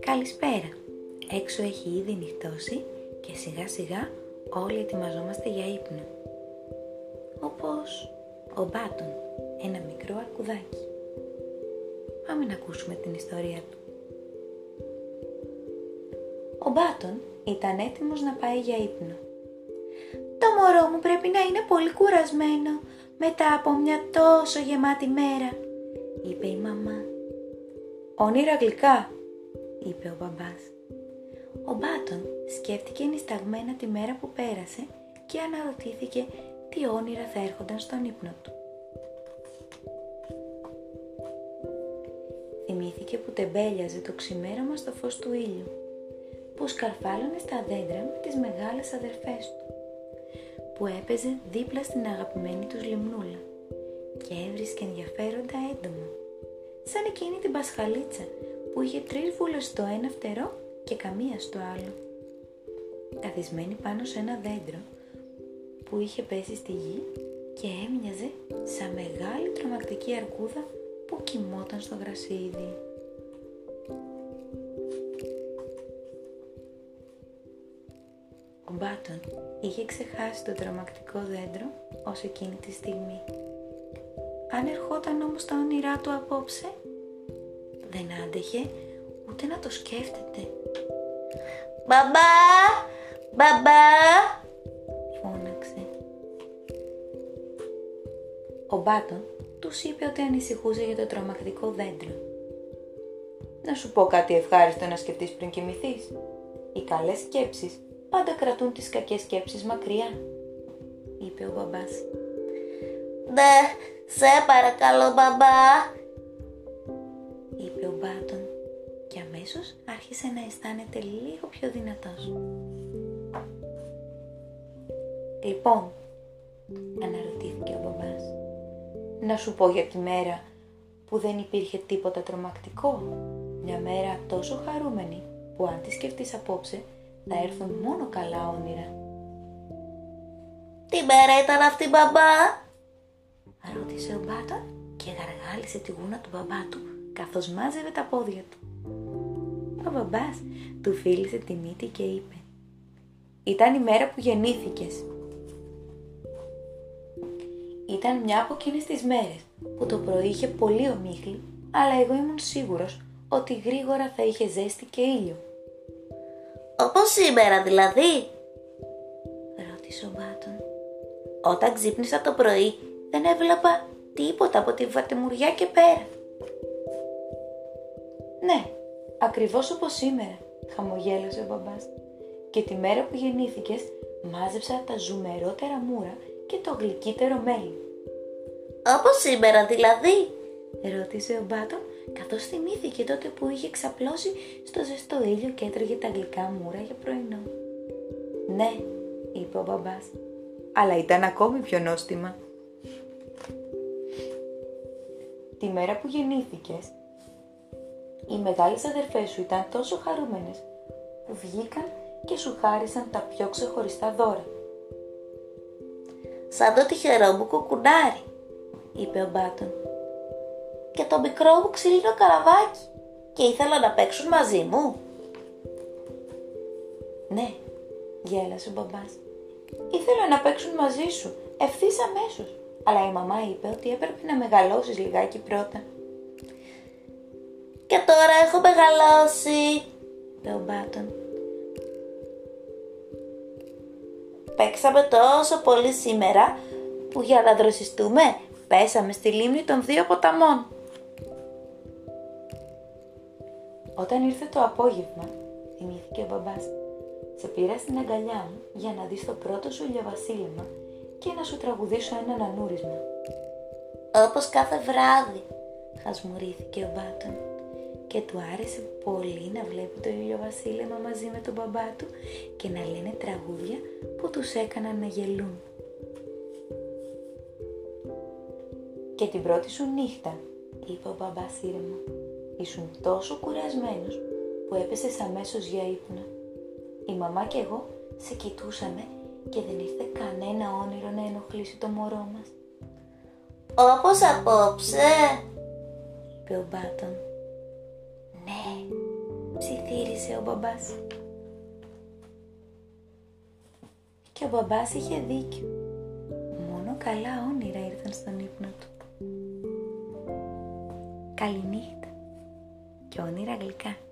Καλησπέρα. Έξω έχει ήδη νυχτώσει και σιγά σιγά όλοι ετοιμαζόμαστε για ύπνο. Όπως ο Μπάτον, ένα μικρό αρκουδάκι. Πάμε να ακούσουμε την ιστορία του. Ο Μπάτον ήταν έτοιμος να πάει για ύπνο. Το μωρό μου πρέπει να είναι πολύ κουρασμένο μετά από μια τόσο γεμάτη μέρα, είπε η μαμά. Όνειρα γλυκά, είπε ο μπαμπάς. Ο Μπάτον σκέφτηκε νησταγμένα τη μέρα που πέρασε και αναρωτήθηκε τι όνειρα θα έρχονταν στον ύπνο του. Θυμήθηκε που τεμπέλιαζε το ξημέρωμα στο φως του ήλιου, που σκαρφάλωνε στα δέντρα με τις μεγάλες αδερφές του, που έπαιζε δίπλα στην αγαπημένη τους λιμνούλα και έβρισκε ενδιαφέροντα έντομα, σαν εκείνη την πασχαλίτσα που είχε τρεις βούλες στο ένα φτερό και καμία στο άλλο. Καθισμένη πάνω σε ένα δέντρο που είχε πέσει στη γη και έμοιαζε σαν μεγάλη τρομακτική αρκούδα που κοιμόταν στο γρασίδι. Ο Μπάτον είχε ξεχάσει το τρομακτικό δέντρο ως εκείνη τη στιγμή. Αν ερχόταν όμως τα όνειρά του απόψε, δεν άντεχε ούτε να το σκέφτεται. «Μπαμπά! Μπαμπά!» φώναξε. Ο Μπάτον τους είπε ότι ανησυχούσε για το τρομακτικό δέντρο. «Να σου πω κάτι ευχάριστο να σκεφτείς πριν κοιμηθείς. Οι καλές σκέψεις πάντα κρατούν τις κακές σκέψεις μακριά», είπε ο μπαμπάς. «Ναι, σε παρακαλώ μπαμπά», είπε ο Μπάτον και αμέσως άρχισε να αισθάνεται λίγο πιο δυνατός. Λοιπόν, αναρωτήθηκε ο μπαμπάς, να σου πω για τη μέρα που δεν υπήρχε τίποτα τρομακτικό, μια μέρα τόσο χαρούμενη που αν τη σκεφτείς απόψε θα έρθουν μόνο καλά όνειρα. Τι μέρα ήταν αυτή μπαμπά, ρώτησε ο Μπάτον και γαργάλισε τη γούνα του μπαμπά του καθώς μάζευε τα πόδια του. Ο μπαμπάς του φίλησε τη μύτη και είπε «Ήταν η μέρα που γεννήθηκες». Ήταν μια από εκείνες τις μέρες που το πρωί είχε πολύ ομίχλη, αλλά εγώ ήμουν σίγουρος ότι γρήγορα θα είχε ζέστη και ήλιο. «Όπως σήμερα δηλαδή» ρώτησε ο Μπάτον. Όταν ξύπνησα το πρωί δεν έβλεπα τίποτα από τη βατεμουριά και πέρα. Ναι, ακριβώς όπως σήμερα, χαμογέλασε ο μπαμπάς. Και τη μέρα που γεννήθηκες μάζεψα τα ζουμερότερα μούρα και το γλυκύτερο μέλι. Όπως σήμερα δηλαδή, ρώτησε ο Μπάτον καθώς θυμήθηκε τότε που είχε ξαπλώσει στο ζεστό ήλιο και έτρωγε τα γλυκά μούρα για πρωινό. Ναι, είπε ο μπαμπάς, αλλά ήταν ακόμη πιο νόστιμα. Τη μέρα που γεννήθηκες, οι μεγάλες αδερφές σου ήταν τόσο χαρούμενες που βγήκαν και σου χάρισαν τα πιο ξεχωριστά δώρα. «Σαν το τυχερό μου κουκουνάρι», είπε ο Μπάτον. «Και το μικρό μου ξύλινο καραβάκι και ήθελα να παίξουν μαζί μου». «Ναι», γέλασε ο μπαμπάς. «Ήθελα να παίξουν μαζί σου, ευθύς αμέσως, αλλά η μαμά είπε ότι έπρεπε να μεγαλώσεις λιγάκι πρώτα». Και τώρα έχω μεγαλώσει, είπε ο Μπάτον. Παίξαμε τόσο πολύ σήμερα που για να δροσιστούμε πέσαμε στη λίμνη των δύο ποταμών. Όταν ήρθε το απόγευμα, θυμήθηκε ο μπαμπάς, σε πήρα στην αγκαλιά μου για να δεις το πρώτο σου ηλιοβασίλεμα και να σου τραγουδήσω ένα ανούρισμα. Όπως κάθε βράδυ, χασμουρήθηκε ο Μπάτον και του άρεσε πολύ να βλέπει το ηλιοβασίλεμα μαζί με τον μπαμπά του και να λένε τραγούδια που τους έκαναν να γελούν. «Και την πρώτη σου νύχτα», είπε ο μπαμπάς ήρεμα, «ήσουν τόσο κουρασμένος που έπεσες αμέσως για ύπνο. Η μαμά και εγώ σε κοιτούσαμε και δεν ήρθε κανένα όνειρο να ενοχλήσει το μωρό μας. όπως απόψε, είπε ο Μπάτον. Ναι, ψιθύρισε ο μπαμπάς. Και ο μπαμπάς είχε δίκιο. Μόνο καλά όνειρα ήρθαν στον ύπνο του. Καληνύχτα και όνειρα γλυκά.